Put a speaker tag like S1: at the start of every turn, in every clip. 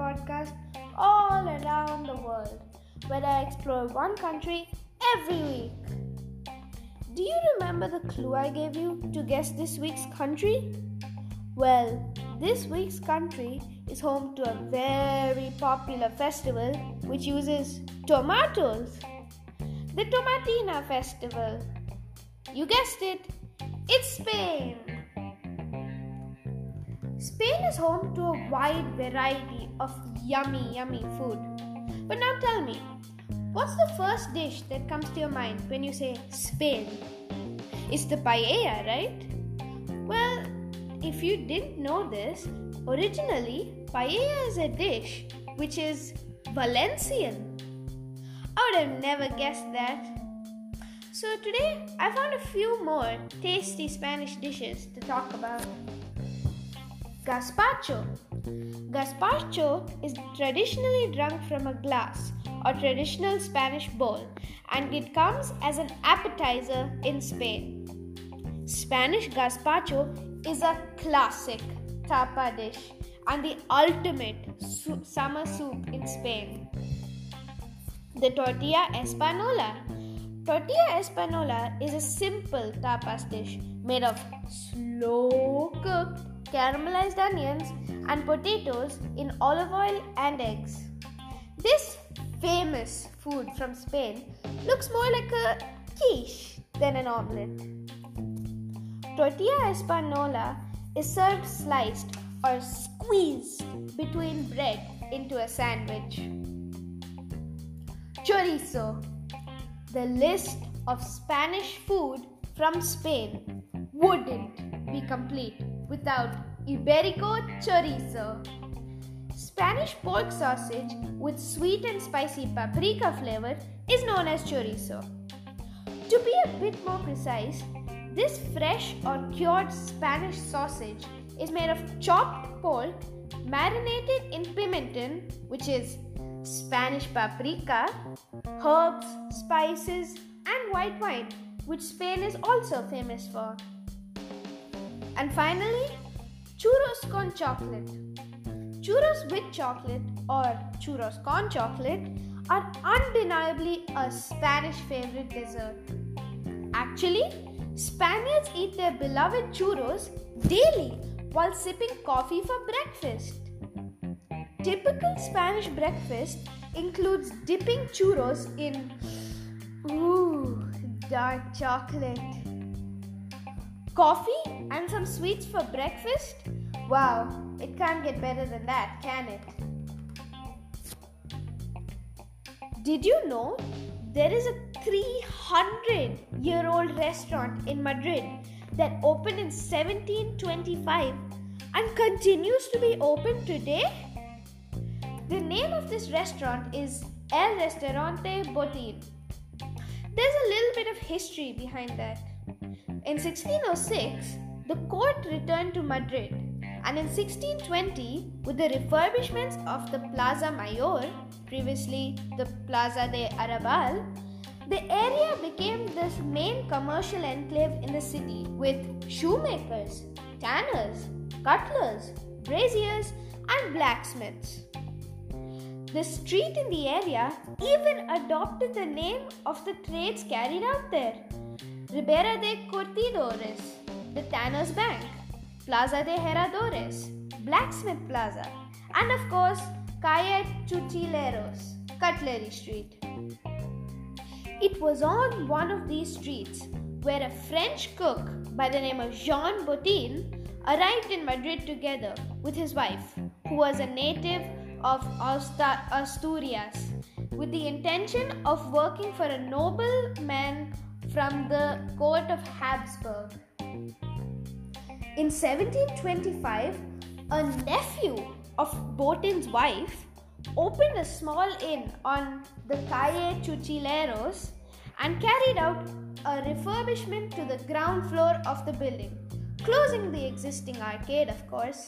S1: podcast all around the world where I explore one country every week. Do you remember the clue I gave you to guess this week's country? Well, this week's country is home to a very popular festival which uses tomatoes. The Tomatina Festival. You guessed it, it's Spain. Spain is home to a wide variety of yummy, yummy food. But now tell me, what's the first dish that comes to your mind when you say Spain? It's the paella, right? Well, if you didn't know this, originally paella is a dish which is Valencian. I would have never guessed that. So today I found a few more tasty Spanish dishes to talk about. Gazpacho. Gazpacho is traditionally drunk from a glass or traditional Spanish bowl and it comes as an appetizer in Spain. Spanish gazpacho is a classic tapa dish and the ultimate su- summer soup in Spain. The tortilla espanola. Tortilla espanola is a simple tapas dish made of slow cooked caramelized onions, and potatoes in olive oil and eggs. This famous food from Spain looks more like a quiche than an omelette. Tortilla espanola is served sliced or squeezed between bread into a sandwich. Chorizo. The list of Spanish food from Spain wouldn't be complete without Iberico chorizo. Spanish pork sausage with sweet and spicy paprika flavor is known as chorizo. To be a bit more precise, this fresh or cured Spanish sausage is made of chopped pork marinated in pimenton, which is Spanish paprika, herbs, spices, and white wine, which Spain is also famous for. And finally, churros con chocolate. Churros with chocolate or churros con chocolate are undeniably a Spanish favorite dessert. Actually, Spaniards eat their beloved churros daily while sipping coffee for breakfast. Typical Spanish breakfast includes dipping churros in ooh, dark chocolate Coffee and some sweets for breakfast? Wow, it can't get better than that, can it? Did you know there is a 300 year old restaurant in Madrid that opened in 1725 and continues to be open today? The name of this restaurant is El Restaurante Botín. There's a little bit of history behind that. In 1606, the court returned to Madrid, and in 1620, with the refurbishments of the Plaza Mayor, previously the Plaza de Arrabal, the area became the main commercial enclave in the city with shoemakers, tanners, cutlers, braziers, and blacksmiths. The street in the area even adopted the name of the trades carried out there Ribera de Curtidores, the Tanner's Bank, Plaza de Herradores, Blacksmith Plaza, and of course, Calle Cuchilleros, Cutlery Street. It was on one of these streets where a French cook by the name of Jean Botin arrived in Madrid together with his wife, who was a native of Asturias, with the intention of working for a nobleman from the court of Habsburg. In 1725, a nephew of Botin's wife opened a small inn on the Calle Cuchilleros and carried out a refurbishment to the ground floor of the building, closing the existing arcade, of course.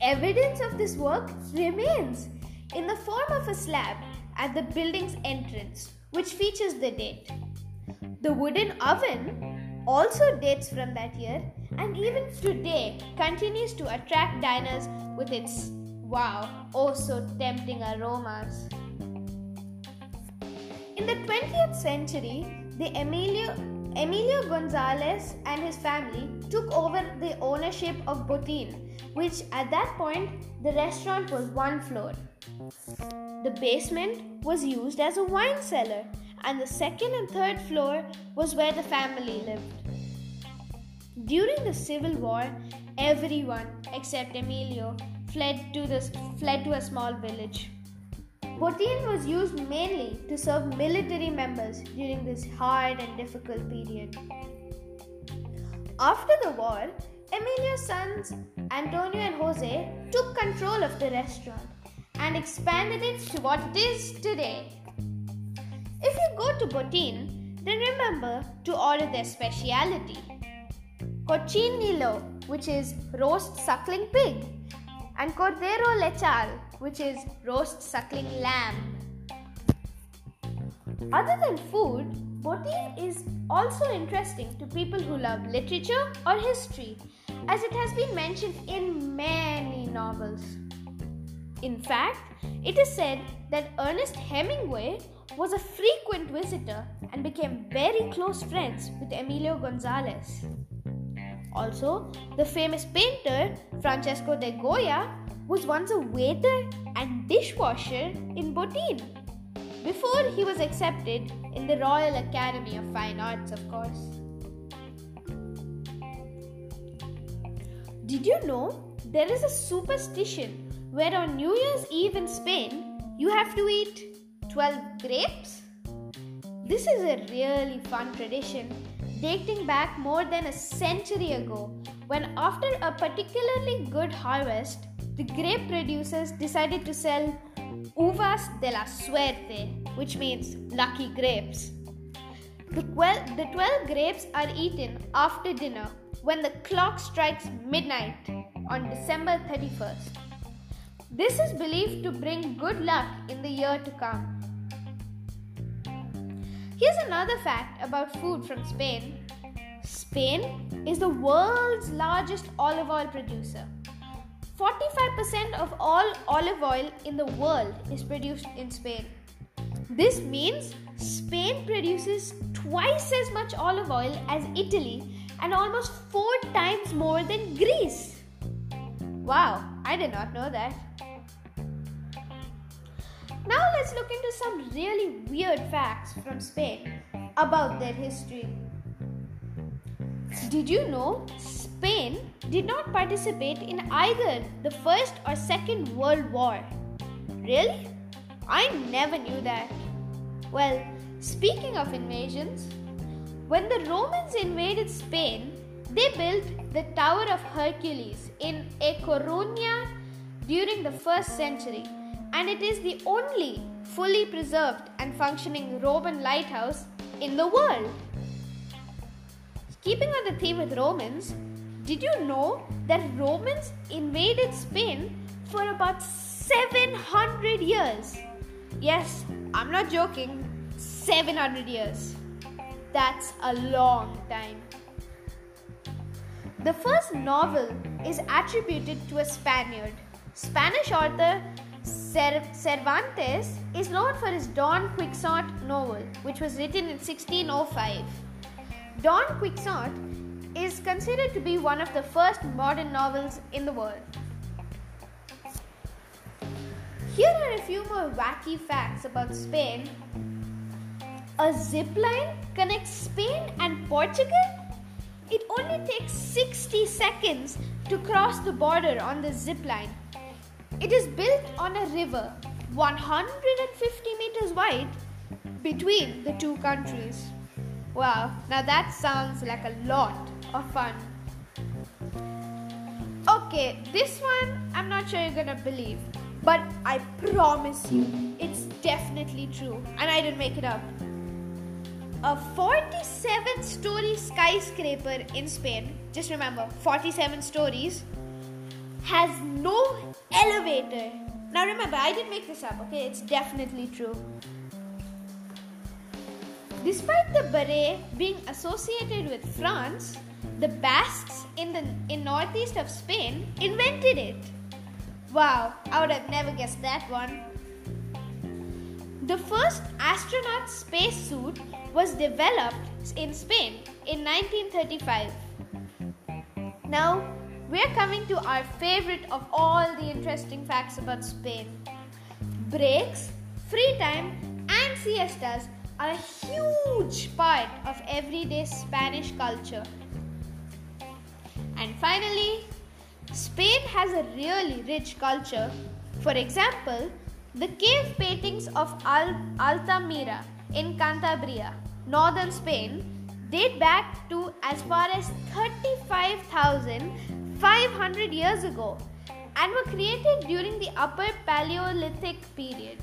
S1: Evidence of this work remains in the form of a slab at the building's entrance, which features the date. The wooden oven also dates from that year and even today continues to attract diners with its Wow, oh so tempting aromas. In the 20th century, the Emilio, Emilio Gonzalez and his family took over the ownership of Botin, which at that point the restaurant was one floor. The basement was used as a wine cellar, and the second and third floor was where the family lived. During the Civil War, everyone except Emilio fled to, the, fled to a small village. Botin was used mainly to serve military members during this hard and difficult period. After the war, Emilio's sons Antonio and Jose took control of the restaurant and expanded it to what it is today. If you go to Botin, then remember to order their speciality cochinillo, which is roast suckling pig, and cordero lechal, which is roast suckling lamb. Other than food, Botin is also interesting to people who love literature or history, as it has been mentioned in many novels. In fact, it is said that Ernest Hemingway was a frequent visitor and became very close friends with Emilio Gonzalez. Also, the famous painter Francesco de Goya was once a waiter and dishwasher in Botin before he was accepted in the Royal Academy of Fine Arts, of course. Did you know there is a superstition where on New Year's Eve in Spain you have to eat 12 grapes? This is a really fun tradition dating back more than a century ago, when after a particularly good harvest, the grape producers decided to sell uvas de la suerte, which means lucky grapes. The, the 12 grapes are eaten after dinner when the clock strikes midnight on December 31st. This is believed to bring good luck in the year to come. Here's another fact about food from Spain Spain is the world's largest olive oil producer. 45% of all olive oil in the world is produced in Spain. This means Spain produces twice as much olive oil as Italy and almost four times more than Greece. Wow, I did not know that. Now let's look into some really weird facts from Spain about their history. Did you know Spain did not participate in either the First or Second World War? Really? I never knew that. Well, speaking of invasions, when the Romans invaded Spain, they built the Tower of Hercules in A Coruña during the first century and it is the only fully preserved and functioning Roman lighthouse in the world. Keeping on the theme with Romans, did you know that Romans invaded Spain for about 700 years? Yes, I'm not joking, 700 years. That's a long time. The first novel is attributed to a Spaniard, Spanish author Cervantes is known for his Don Quixote novel, which was written in 1605. Don Quixote is considered to be one of the first modern novels in the world. Here are a few more wacky facts about Spain. A zip line connects Spain and Portugal? It only takes 60 seconds to cross the border on the zip line it is built on a river 150 meters wide between the two countries. Wow, now that sounds like a lot of fun. Okay, this one I'm not sure you're gonna believe, but I promise you it's definitely true, and I didn't make it up. A 47 story skyscraper in Spain, just remember 47 stories, has no elevator. Now remember, I didn't make this up, okay? It's definitely true. Despite the beret being associated with France, the Basques in the in northeast of Spain invented it. Wow, I would have never guessed that one. The first astronaut spacesuit was developed in Spain in 1935. Now, we're coming to our favorite of all the interesting facts about Spain. Breaks, free time, and siestas are a huge part of everyday Spanish culture. And finally, Spain has a really rich culture. For example, the cave paintings of Al- Altamira in Cantabria, northern Spain, date back to as far as 35,500 years ago and were created during the Upper Paleolithic period.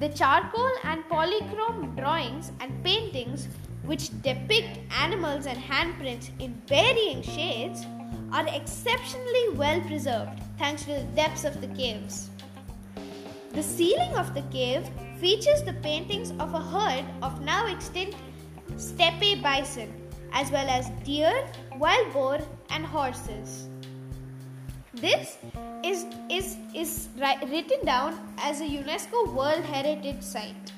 S1: The charcoal and polychrome drawings and paintings, which depict animals and handprints in varying shades, are exceptionally well preserved thanks to the depths of the caves. The ceiling of the cave features the paintings of a herd of now extinct steppe bison, as well as deer, wild boar, and horses. This is, is, is written down as a UNESCO World Heritage Site.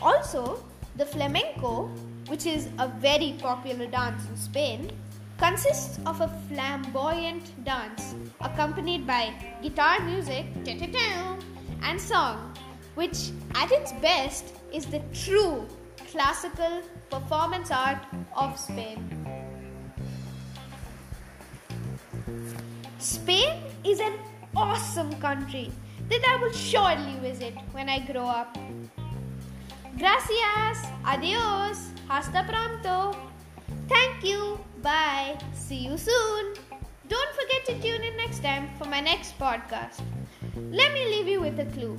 S1: Also, the flamenco, which is a very popular dance in Spain, consists of a flamboyant dance accompanied by guitar music and song, which at its best is the true classical performance art of Spain. Spain is an awesome country that I will surely visit when I grow up. Gracias, adios, hasta pronto. Thank you. Bye. See you soon. Don't forget to tune in next time for my next podcast. Let me leave you with a clue.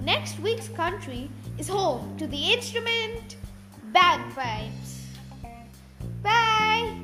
S1: Next week's country is home to the instrument bagpipes. Bye.